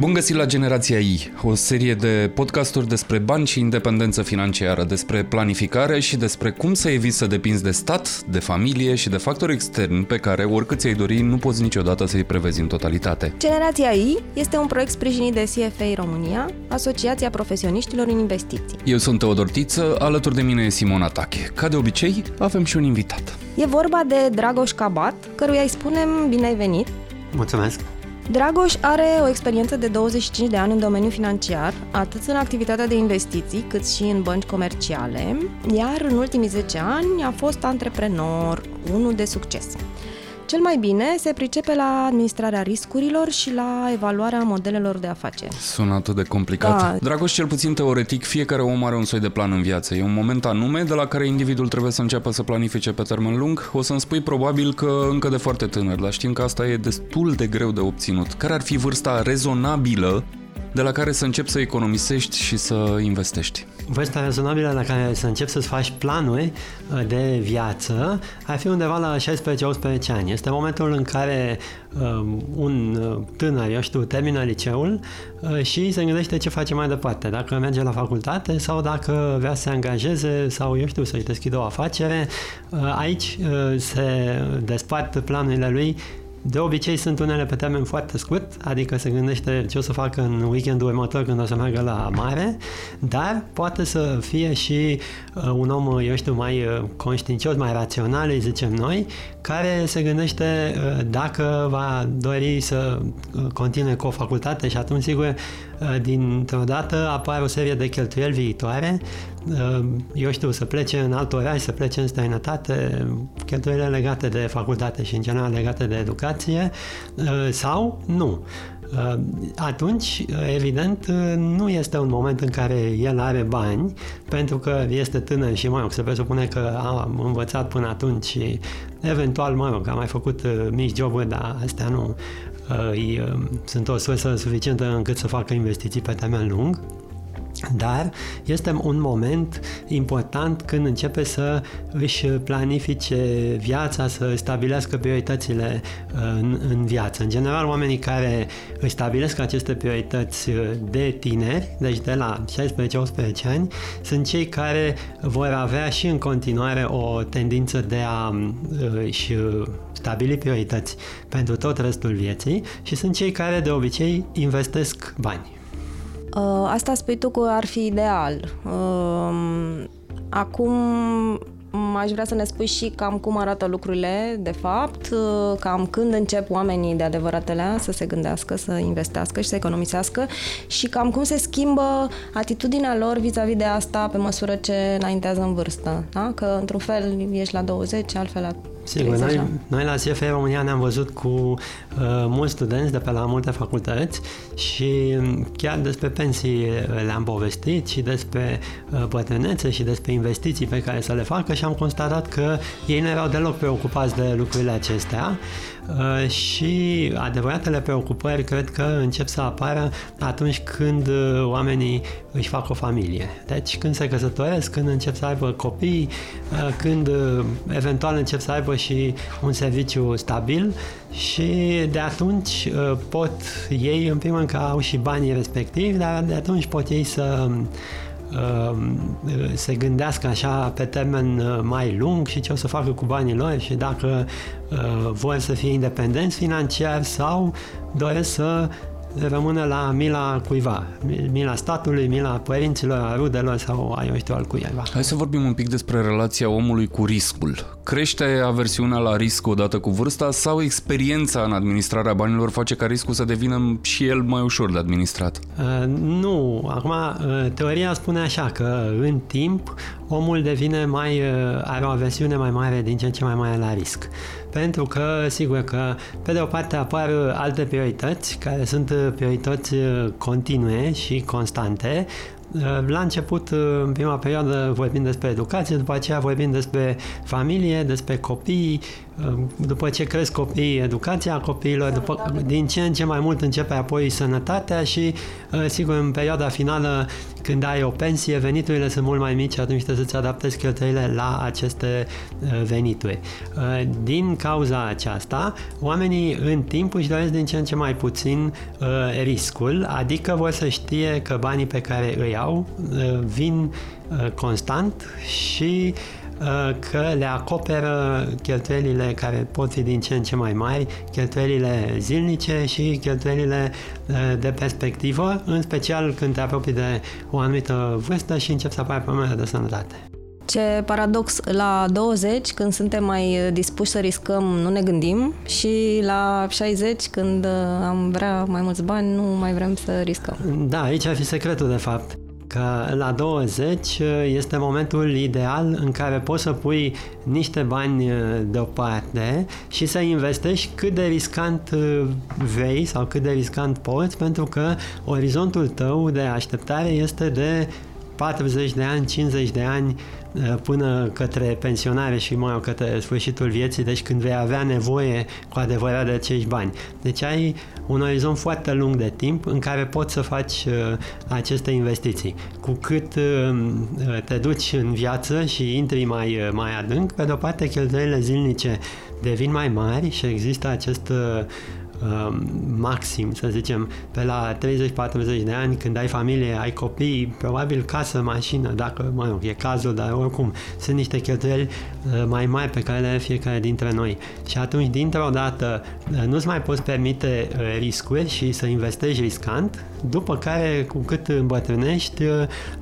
Bun găsit la Generația I, o serie de podcasturi despre bani și independență financiară, despre planificare și despre cum să eviți să depinzi de stat, de familie și de factori externi pe care, oricât ți-ai dori, nu poți niciodată să-i prevezi în totalitate. Generația I este un proiect sprijinit de CFA România, Asociația Profesioniștilor în Investiții. Eu sunt Teodor Tiță, alături de mine e Simona Tache. Ca de obicei, avem și un invitat. E vorba de Dragoș Cabat, căruia îi spunem bine ai venit. Mulțumesc! Dragoș are o experiență de 25 de ani în domeniul financiar, atât în activitatea de investiții, cât și în bănci comerciale, iar în ultimii 10 ani a fost antreprenor, unul de succes. Cel mai bine se pricepe la administrarea riscurilor și la evaluarea modelelor de afaceri. Sună atât de complicat. Da. Dragoș, cel puțin teoretic, fiecare om are un soi de plan în viață. E un moment anume de la care individul trebuie să înceapă să planifice pe termen lung. O să-mi spui probabil că încă de foarte tânăr, dar știm că asta e destul de greu de obținut. Care ar fi vârsta rezonabilă de la care să începi să economisești și să investești? Vârsta rezonabilă la care să începi să-ți faci planuri uh, de viață ar fi undeva la 16-18 ani. Este momentul în care um, un uh, tânăr, eu știu, termină liceul uh, și se gândește ce face mai departe. Dacă merge la facultate sau dacă vrea să se angajeze sau, eu știu, să-și deschidă o afacere. Aici se despart planurile lui de obicei sunt unele pe termen foarte scurt, adică se gândește ce o să facă în weekendul următor când o să meargă la mare, dar poate să fie și uh, un om, eu știu, mai uh, conștiincios, mai rațional, îi zicem noi, care se gândește uh, dacă va dori să continue cu o facultate și atunci, sigur, dintr-o dată apare o serie de cheltuieli viitoare Ehm, eu știu, să plece în alt oraș, să plece în străinătate, cheltuielile legate de facultate și în general legate de educație ehm, sau nu. Ehm, atunci, evident, nu este un moment în care el are bani, pentru că este tânăr și, mă rog, se presupune că a învățat până atunci și, eventual, mă rog, a mai făcut mici joburi, dar astea nu îi, sunt o sursă suficientă încât să facă investiții pe termen lung. Dar este un moment important când începe să își planifice viața, să stabilească prioritățile uh, în, în viață. În general, oamenii care își stabilesc aceste priorități uh, de tineri, deci de la 16-18 ani, sunt cei care vor avea și în continuare o tendință de a uh, își stabili priorități pentru tot restul vieții și sunt cei care de obicei investesc bani. Uh, asta spui tu că ar fi ideal. Uh, acum aș vrea să ne spui și cam cum arată lucrurile, de fapt, uh, cam când încep oamenii de adevăratele să se gândească, să investească și să economisească și cam cum se schimbă atitudinea lor vis-a-vis de asta pe măsură ce înaintează în vârstă. Da? Că, într-un fel, ești la 20, altfel la Sigur, noi, noi la CFE România ne-am văzut cu uh, mulți studenți de pe la multe facultăți și um, chiar despre pensii uh, le-am povestit și despre uh, bătrânețe și despre investiții pe care să le facă și am constatat că ei nu erau deloc preocupați de lucrurile acestea. Uh, și adevăratele preocupări cred că încep să apară atunci când uh, oamenii își fac o familie. Deci când se căsătoresc, când încep să aibă copii, uh, când eventual încep să aibă și un serviciu stabil și de atunci pot ei, în primul rând că au și banii respectivi, dar de atunci pot ei să se gândească așa pe termen mai lung și ce o să facă cu banii lor și dacă Uh, vor să fie independenți financiar sau doresc să rămână la mila cuiva, mila statului, mila părinților, a rudelor sau a eu știu al cuiva. Hai să vorbim un pic despre relația omului cu riscul. Crește aversiunea la risc odată cu vârsta sau experiența în administrarea banilor face ca riscul să devină și el mai ușor de administrat? Uh, nu. Acum, uh, teoria spune așa că în timp omul devine mai, uh, are o aversiune mai mare din ce în ce mai mare la risc pentru că, sigur că, pe de o parte apar alte priorități, care sunt priorități continue și constante, La început, în prima perioadă, vorbim despre educație, după aceea vorbim despre familie, despre copii, după ce cresc copiii, educația copiilor, după, din ce în ce mai mult începe apoi sănătatea și, sigur, în perioada finală, când ai o pensie, veniturile sunt mult mai mici, atunci trebuie să-ți adaptezi cheltuielile la aceste venituri. Din cauza aceasta, oamenii în timp își doresc din ce în ce mai puțin riscul, adică vor să știe că banii pe care îi au vin constant și că le acoperă cheltuielile care pot fi din ce în ce mai mari, cheltuielile zilnice și cheltuielile de perspectivă, în special când te apropii de o anumită vârstă și încep să apară probleme de sănătate. Ce paradox, la 20, când suntem mai dispuși să riscăm, nu ne gândim și la 60, când am vrea mai mulți bani, nu mai vrem să riscăm. Da, aici ar fi secretul, de fapt că la 20 este momentul ideal în care poți să pui niște bani deoparte și să investești cât de riscant vei sau cât de riscant poți, pentru că orizontul tău de așteptare este de 40 de ani, 50 de ani uh, până către pensionare și mai către sfârșitul vieții, deci când vei avea nevoie cu adevărat de acești bani. Deci ai un orizont foarte lung de timp în care poți să faci uh, aceste investiții. Cu cât uh, te duci în viață și intri mai, mai adânc, pe de-o parte cheltuielile zilnice devin mai mari și există acest Um, maxim, să zicem, pe la 30-40 de ani, când ai familie, ai copii, probabil casă, mașină, dacă, mă rog, e cazul, dar oricum, sunt niște cheltuieli uh, mai mari pe care le are fiecare dintre noi. Și atunci, dintr-o dată, uh, nu-ți mai poți permite uh, riscuri și să investești riscant, după care, cu cât îmbătrânești,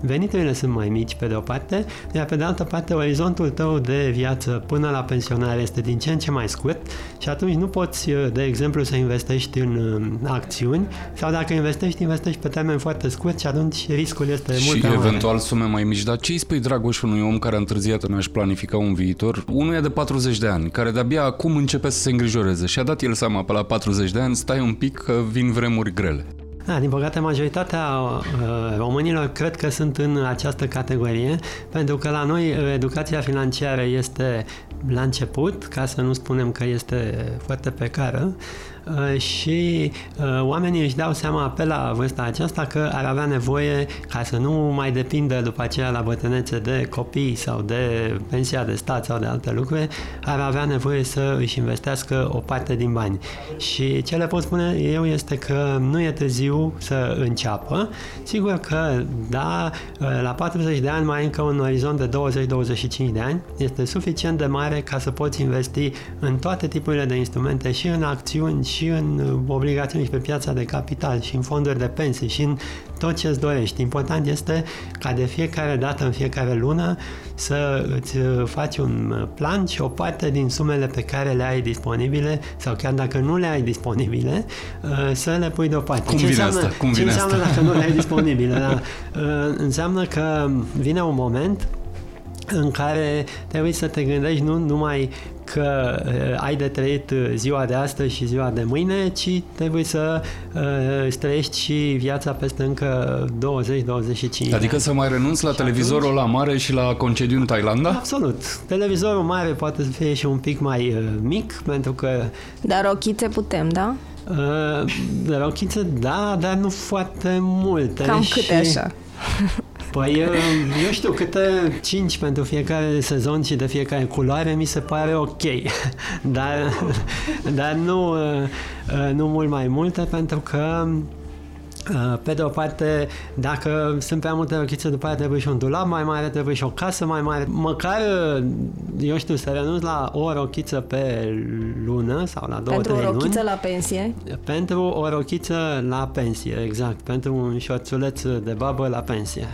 veniturile sunt mai mici, pe de o parte, iar pe de altă parte, orizontul tău de viață până la pensionare este din ce în ce mai scurt și atunci nu poți, de exemplu, să investești în uh, acțiuni sau dacă investești, investești pe termen foarte scurt și atunci riscul este și mult mai mare. eventual sume mai mici. Dar ce îi spui, Dragoș, unui om care a întârziat în a-și planifica un viitor? Unuia de 40 de ani, care de-abia acum începe să se îngrijoreze și a dat el seama pe la 40 de ani, stai un pic că vin vremuri grele. Da, din păcate, majoritatea uh, românilor cred că sunt în această categorie, pentru că la noi uh, educația financiară este la început, ca să nu spunem că este foarte precară, Uh, și uh, oamenii își dau seama pe la vârsta aceasta că ar avea nevoie ca să nu mai depindă după aceea la bătrânețe de copii sau de pensia de stat sau de alte lucruri, ar avea nevoie să își investească o parte din bani. Și ce le pot spune eu este că nu e târziu să înceapă. Sigur că, da, uh, la 40 de ani mai încă un orizont de 20-25 de ani este suficient de mare ca să poți investi în toate tipurile de instrumente și în acțiuni și în uh, obligațiuni și pe piața de capital și în fonduri de pensii și în tot ce îți dorești. Important este ca de fiecare dată, în fiecare lună, să îți uh, faci un uh, plan și o parte din sumele pe care le ai disponibile sau chiar dacă nu le ai disponibile, să le pui deoparte. Cum ce vine înseamnă, asta? Cum ce vine înseamnă asta? dacă nu le ai disponibile? da? Înseamnă că vine un moment în care trebuie să te gândești nu numai că uh, ai de trăit uh, ziua de astăzi și ziua de mâine, ci trebuie să uh, trăiești și viața peste încă 20-25 Adică să mai renunți la și televizorul atunci... la mare și la concediu în Thailanda? Absolut. Televizorul mare poate să fie și un pic mai uh, mic, pentru că... Dar rochițe putem, da? Uh, rochițe, da, dar nu foarte multe. Cam și... câte așa? Păi, eu știu, câte 5 pentru fiecare sezon și de fiecare culoare mi se pare ok. Dar, dar nu, nu mult mai multe pentru că Uh, pe de o parte, dacă sunt prea multe rochițe, după aia trebuie și un dulap mai mare, trebuie și o casă mai mare. Măcar, uh, eu știu, să renunț la o rochiță pe lună sau la două, Pentru trei o rochiță luni. la pensie? Pentru o rochiță la pensie, exact. Pentru un șorțuleț de babă la pensie.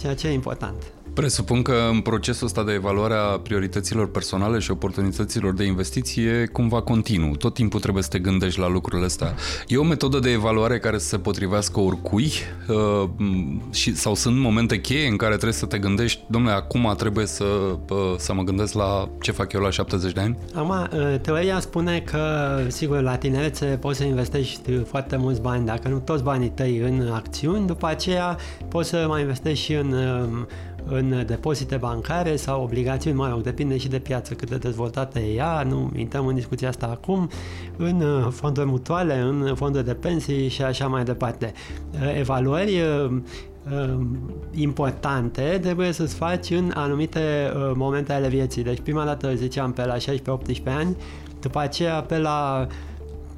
Ceea ce e important. Presupun că în procesul ăsta de evaluare a priorităților personale și oportunităților de investiție cumva continuu. Tot timpul trebuie să te gândești la lucrurile astea. E o metodă de evaluare care să se potrivească oricui uh, și, sau sunt momente cheie în care trebuie să te gândești, domnule, acum trebuie să, uh, să mă gândesc la ce fac eu la 70 de ani? Acum, uh, teoria spune că, sigur, la tinerețe poți să investești foarte mulți bani, dacă nu toți banii tăi în acțiuni, după aceea poți să mai investești și în uh, în depozite bancare sau obligațiuni, mai rog, depinde și de piață cât de dezvoltată e ea, nu intrăm în discuția asta acum, în uh, fonduri mutuale, în fonduri de pensii și așa mai departe. Uh, evaluări uh, importante trebuie să-ți faci în anumite momente ale vieții. Deci prima dată ziceam pe la 16-18 ani, după aceea pe la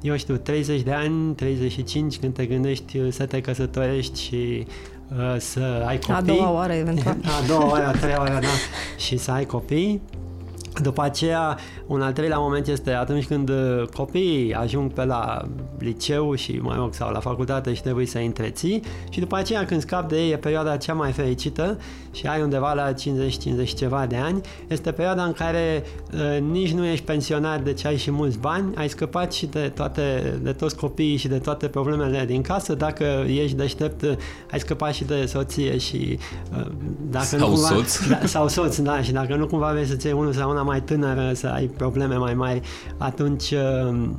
eu știu, 30 de ani, 35, când te gândești să te căsătorești și Uh, să ai copii. A doua oară, eventual. A doua oară, a treia oară, da. Și să ai copii. După aceea, un al treilea moment este atunci când uh, copiii ajung pe la liceu și, mai rog, sau la facultate și trebuie să întreții și după aceea când scap de ei e perioada cea mai fericită și ai undeva la 50-50 ceva de ani, este perioada în care uh, nici nu ești pensionat deci ai și mulți bani, ai scăpat și de, toate, de toți copiii și de toate problemele din casă, dacă ești deștept, ai scăpat și de soție și uh, dacă sau nu cumva, soț. Da, sau soț, da, și dacă nu cumva vrei să-ți iei unul sau una mai tânără, să ai probleme mai mari, atunci uh,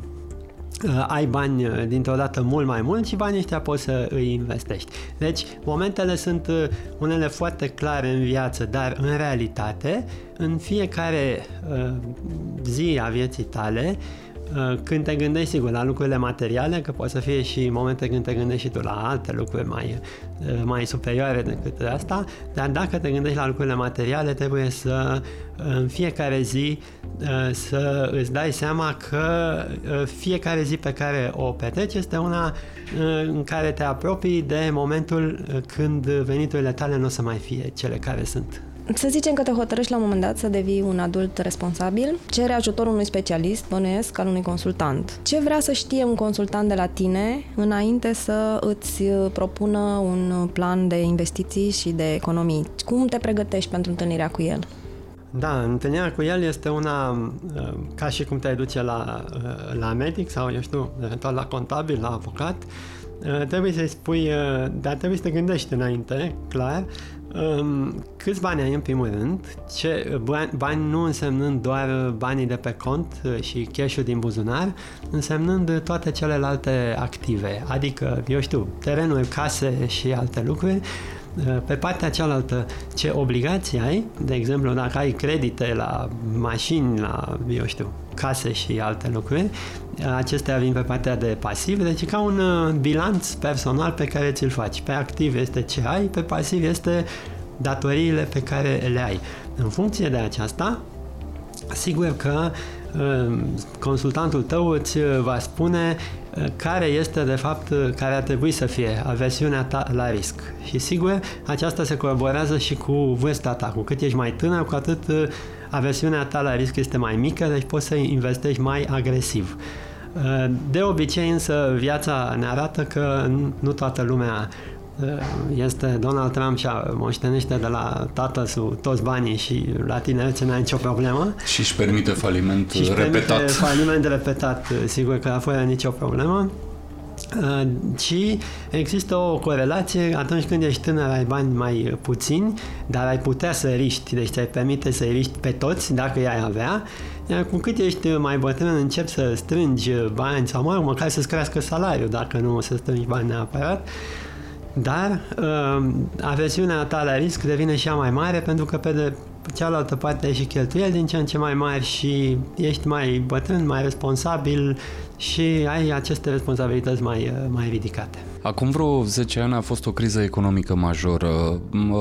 uh, ai bani uh, dintr-o dată mult mai mult și banii ăștia poți să îi investești. Deci, momentele sunt unele foarte clare în viață, dar în realitate, în fiecare zi a vieții tale, Uh, când te gândești, sigur, la lucrurile materiale, că poate să fie și momente când te gândești și tu la alte lucruri mai, uh, mai superioare decât asta, dar dacă te gândești la lucrurile materiale, trebuie să în fiecare zi uh, să îți dai seama că fiecare zi pe care o petreci este una în care te apropii de momentul când veniturile tale nu o să mai fie cele care sunt să zicem că te hotărăști la un moment dat să devii un adult responsabil, cere ajutorul unui specialist, bănuiesc, al unui consultant. Ce vrea să știe un consultant de la tine înainte să îți propună un plan de investiții și de economii? Cum te pregătești pentru întâlnirea cu el? Da, întâlnirea cu el este una uh, ca și cum te duce la, uh, la medic sau, eu știu, eventual la contabil, la avocat. Uh, trebuie să-i spui, dar trebuie să te gândești înainte, clar, Um, câți bani ai în primul rând? Ce, bani, bani nu însemnând doar banii de pe cont uh, și cash din buzunar, însemnând toate celelalte active, adică, eu știu, terenuri, case și alte lucruri, uh, pe partea cealaltă, ce obligații ai, de exemplu, dacă ai credite la mașini, la, eu știu, case și alte lucruri, acestea vin pe partea de pasiv, deci ca un uh, bilanț personal pe care ți-l faci. Pe activ este ce ai, pe pasiv este datoriile pe care le ai. În funcție de aceasta, sigur că uh, consultantul tău îți va spune uh, care este de fapt care ar trebui să fie aversiunea ta la risc. Și sigur, aceasta se colaborează și cu vârsta ta. Cu cât ești mai tânăr, cu atât aversiunea ta la risc este mai mică, deci poți să investești mai agresiv. De obicei însă viața ne arată că nu toată lumea uh, este Donald Trump și moștenește de la tatăl său toți banii și la tinerețe n-ai nicio problemă. Și își permite faliment și repetat. Permite faliment repetat, sigur că fără nicio problemă. Uh, ci există o corelație atunci când ești tânăr, ai bani mai puțini, dar ai putea să riști, deci ți-ai permite să riști pe toți dacă i-ai avea, iar cu cât ești mai bătrân începi să strângi bani sau mai măcar să-ți crească salariul dacă nu să strângi bani neapărat, dar uh, aversiunea ta la risc devine și ea mai mare pentru că pe de cealaltă parte ai și cheltuieli din ce în ce mai mari și ești mai bătrân, mai responsabil și ai aceste responsabilități mai, mai ridicate. Acum vreo 10 ani a fost o criză economică majoră,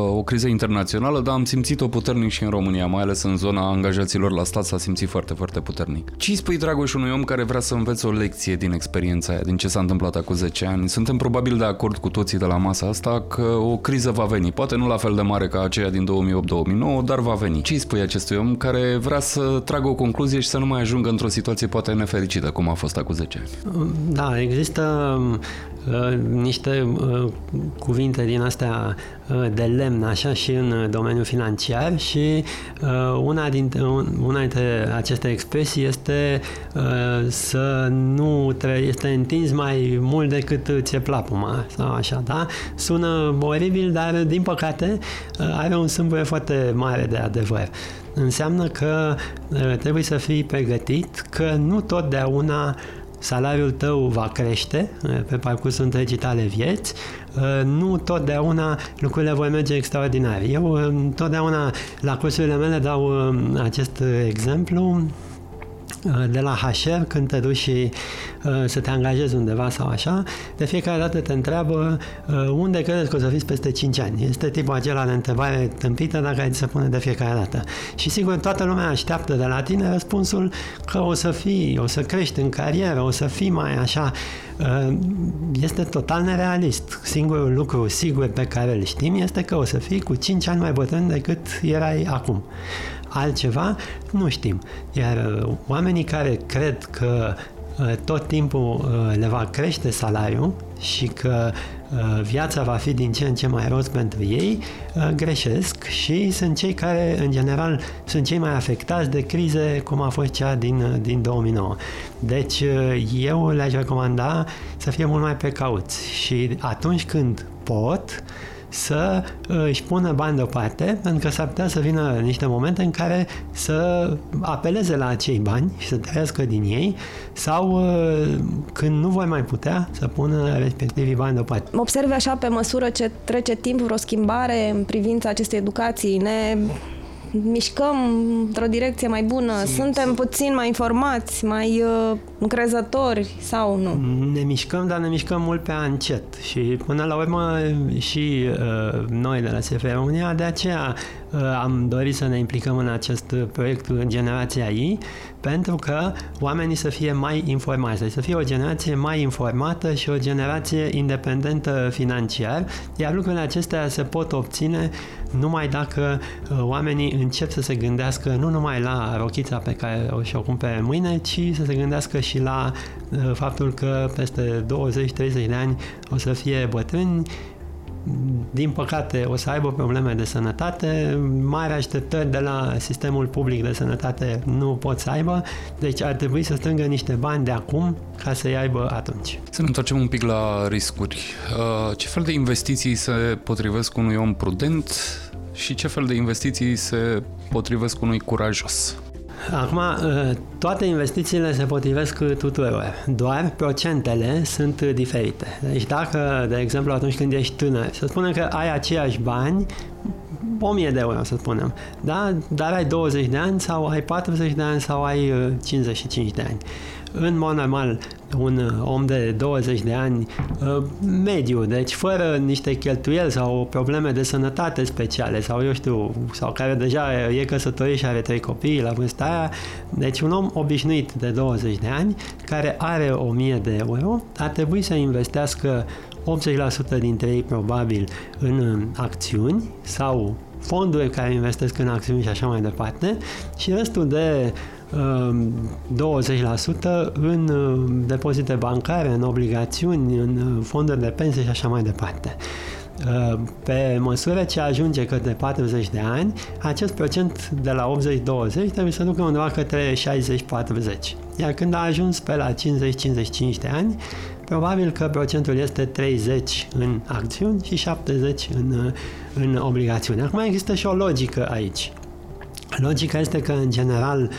o criză internațională, dar am simțit-o puternic și în România, mai ales în zona angajaților la stat s-a simțit foarte, foarte puternic. Ce îi spui, Dragoș, unui om care vrea să învețe o lecție din experiența aia, din ce s-a întâmplat acum 10 ani? Suntem probabil de acord cu toții de la masa asta că o criză va veni, poate nu la fel de mare ca aceea din 2008-2009, dar va veni. Ce îi spui acestui om care vrea să tragă o concluzie și să nu mai ajungă într-o situație poate nefericită, cum a fost acum 10 ani? Da, există uh, niște uh, cuvinte din astea uh, de lemn, așa și în domeniul financiar și uh, una, dintre, una dintre aceste expresii este uh, să nu tre- este întins mai mult decât ți-e plapuma sau așa, da? Sună oribil, dar din păcate uh, are un sâmbure foarte mare de adevăr înseamnă că uh, trebuie să fii pregătit că nu totdeauna salariul tău va crește uh, pe parcursul întregii tale vieți, uh, nu totdeauna lucrurile vor merge extraordinar. Eu totdeauna la cursurile mele dau acest exemplu de la HR, când te duci și uh, să te angajezi undeva sau așa, de fiecare dată te întreabă uh, unde credeți că o să fiți peste 5 ani. Este tipul acela de întrebare tâmpită dacă ai se pune de fiecare dată. Și sigur, toată lumea așteaptă de la tine răspunsul că o să fii, o să crești în carieră, o să fii mai așa. Uh, este total nerealist. Singurul lucru sigur pe care îl știm este că o să fii cu 5 ani mai bătrân decât erai acum altceva, nu știm. Iar uh, oamenii care cred că uh, tot timpul uh, le va crește salariul și că viața va fi din ce în ce mai rost pentru ei, greșesc și sunt cei care, în general, sunt cei mai afectați de crize cum a fost cea din, din 2009. Deci, eu le-aș recomanda să fie mult mai precauți și atunci când pot, să uh, își pună bani deoparte, pentru că s-ar putea să vină niște momente în care să apeleze la acei bani și să trăiască din ei sau uh, când nu voi mai putea să pună respectivii bani deoparte. Observi așa pe măsură ce trece timpul vreo schimbare în privința acestei educații, ne mișcăm într-o direcție mai bună, Sunt, suntem puțin mai informați, mai uh, încrezători sau nu? Ne mișcăm, dar ne mișcăm mult pe încet și până la urmă și uh, noi de la SF România, de aceea uh, am dorit să ne implicăm în acest proiect Generația I, pentru că oamenii să fie mai informați, să fie o generație mai informată și o generație independentă financiar, iar lucrurile acestea se pot obține numai dacă uh, oamenii încep să se gândească nu numai la rochița pe care o și-o cumpere mâine, ci să se gândească și la uh, faptul că peste 20-30 de ani o să fie bătrâni din păcate, o să aibă probleme de sănătate, mari așteptări de la sistemul public de sănătate nu pot să aibă, deci ar trebui să strângă niște bani de acum ca să-i aibă atunci. Să ne întoarcem un pic la riscuri. Uh, ce fel de investiții se potrivesc unui om prudent și ce fel de investiții se potrivesc unui curajos? Acum, ă, toate investițiile se potrivesc tuturor, doar procentele sunt diferite. Deci dacă, de exemplu, atunci când ești tânăr, să spunem că ai aceiași bani, 1000 de euro, să spunem, da? dar ai 20 de ani sau ai 40 de ani sau ai 55 ă, de ani în mod normal, un om de 20 de ani uh, mediu, deci fără niște cheltuieli sau probleme de sănătate speciale sau eu știu, sau care deja e căsătorit și are trei copii la vârsta aia, deci un om obișnuit de 20 de ani care are 1000 de euro ar trebui să investească 80% dintre ei probabil în acțiuni sau fonduri care investesc în acțiuni și așa mai departe și restul de 20% în uh, depozite bancare, în obligațiuni, în uh, fonduri de pensie și așa mai departe. Uh, pe măsură ce ajunge către 40 de ani, acest procent de la 80-20 trebuie să ducă undeva către 60-40. Iar când a ajuns pe la 50-55 de ani, probabil că procentul este 30 în acțiuni și 70 în, în obligațiuni. Acum există și o logică aici. Logica este că, în general,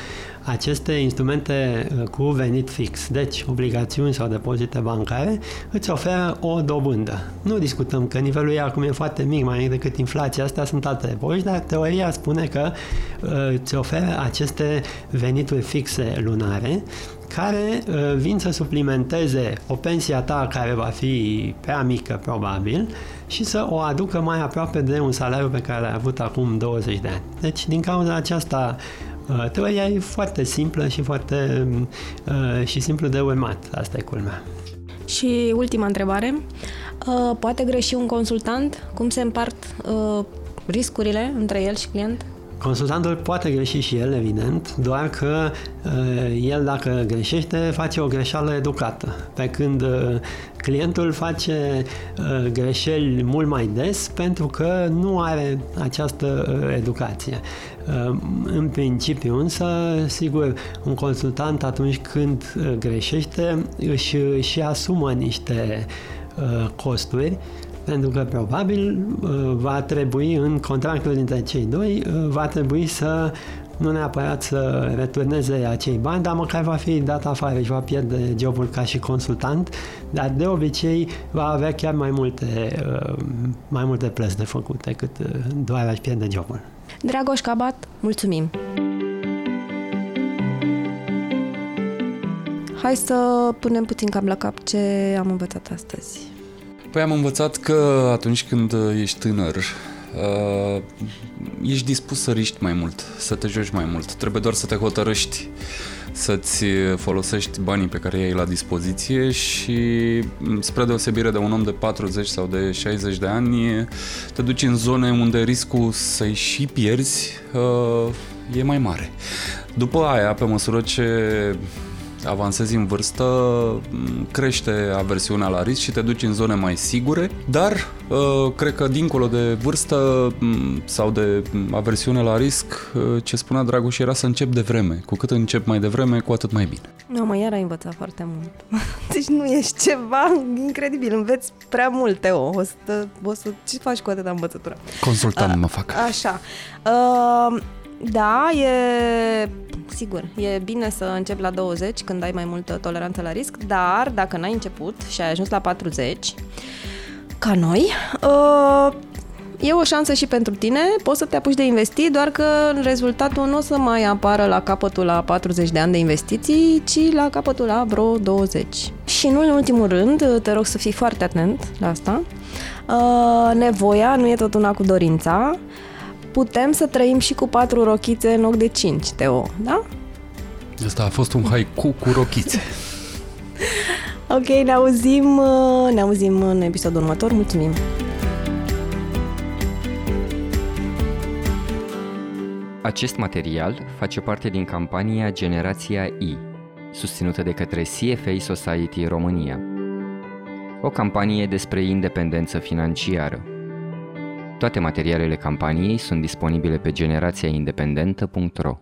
aceste instrumente uh, cu venit fix, deci obligațiuni sau depozite bancare, îți oferă o dobândă. Nu discutăm că nivelul ei acum e foarte mic, mai mic decât inflația, astea sunt alte epoci, dar teoria spune că uh, îți oferă aceste venituri fixe lunare care uh, vin să suplimenteze o pensie a ta care va fi prea mică, probabil, și să o aducă mai aproape de un salariu pe care l-ai avut acum 20 de ani. Deci, din cauza aceasta, Uh, teoria e foarte simplă și foarte uh, și simplu de urmat. Asta e culmea. Și ultima întrebare. Uh, poate greși un consultant? Cum se împart riscurile între el și client? Consultantul poate greși și el, evident, doar că uh, el dacă greșește face o greșeală educată, pe când uh, clientul face uh, greșeli mult mai des pentru că nu are această educație. În principiu însă, sigur, un consultant atunci când greșește își, își asumă niște costuri pentru că probabil uh, va trebui în contractul dintre cei doi, uh, va trebui să nu neapărat să returneze acei bani, dar măcar va fi dat afară și va pierde jobul ca și consultant, dar de obicei va avea chiar mai multe, uh, mai multe plăți de făcut decât doar a pierde jobul. Dragoș Cabat, mulțumim! Hai să punem puțin cam la cap ce am învățat astăzi. Păi am învățat că atunci când ești tânăr, uh, ești dispus să riști mai mult, să te joci mai mult. Trebuie doar să te hotărăști să-ți folosești banii pe care i-ai la dispoziție și spre deosebire de un om de 40 sau de 60 de ani, te duci în zone unde riscul să-i și pierzi uh, e mai mare. După aia, pe măsură ce avansezi în vârstă, crește aversiunea la risc și te duci în zone mai sigure, dar uh, cred că dincolo de vârstă sau de aversiune la risc, uh, ce spunea Dragoș era să încep de vreme. Cu cât încep mai devreme, cu atât mai bine. Nu, mă, iar ai învățat foarte mult. Deci nu ești ceva incredibil, înveți prea multe. O, o, să, o să, ce faci cu atâta învățătură? Consultant uh, mă fac. Așa. Uh, da, e sigur, e bine să începi la 20 când ai mai multă toleranță la risc, dar dacă n-ai început și ai ajuns la 40, ca noi, uh, e o șansă și pentru tine, poți să te apuci de investii, doar că rezultatul nu o să mai apară la capătul la 40 de ani de investiții, ci la capătul la vreo 20. Și nu în ultimul rând, te rog să fii foarte atent la asta, uh, nevoia nu e tot una cu dorința, putem să trăim și cu patru rochițe în loc de cinci, Teo, da? Asta a fost un haiku cu rochițe. ok, ne auzim, ne auzim în episodul următor. Mulțumim! Acest material face parte din campania Generația I, susținută de către CFA Society România. O campanie despre independență financiară. Toate materialele campaniei sunt disponibile pe generațiaindependentă.ro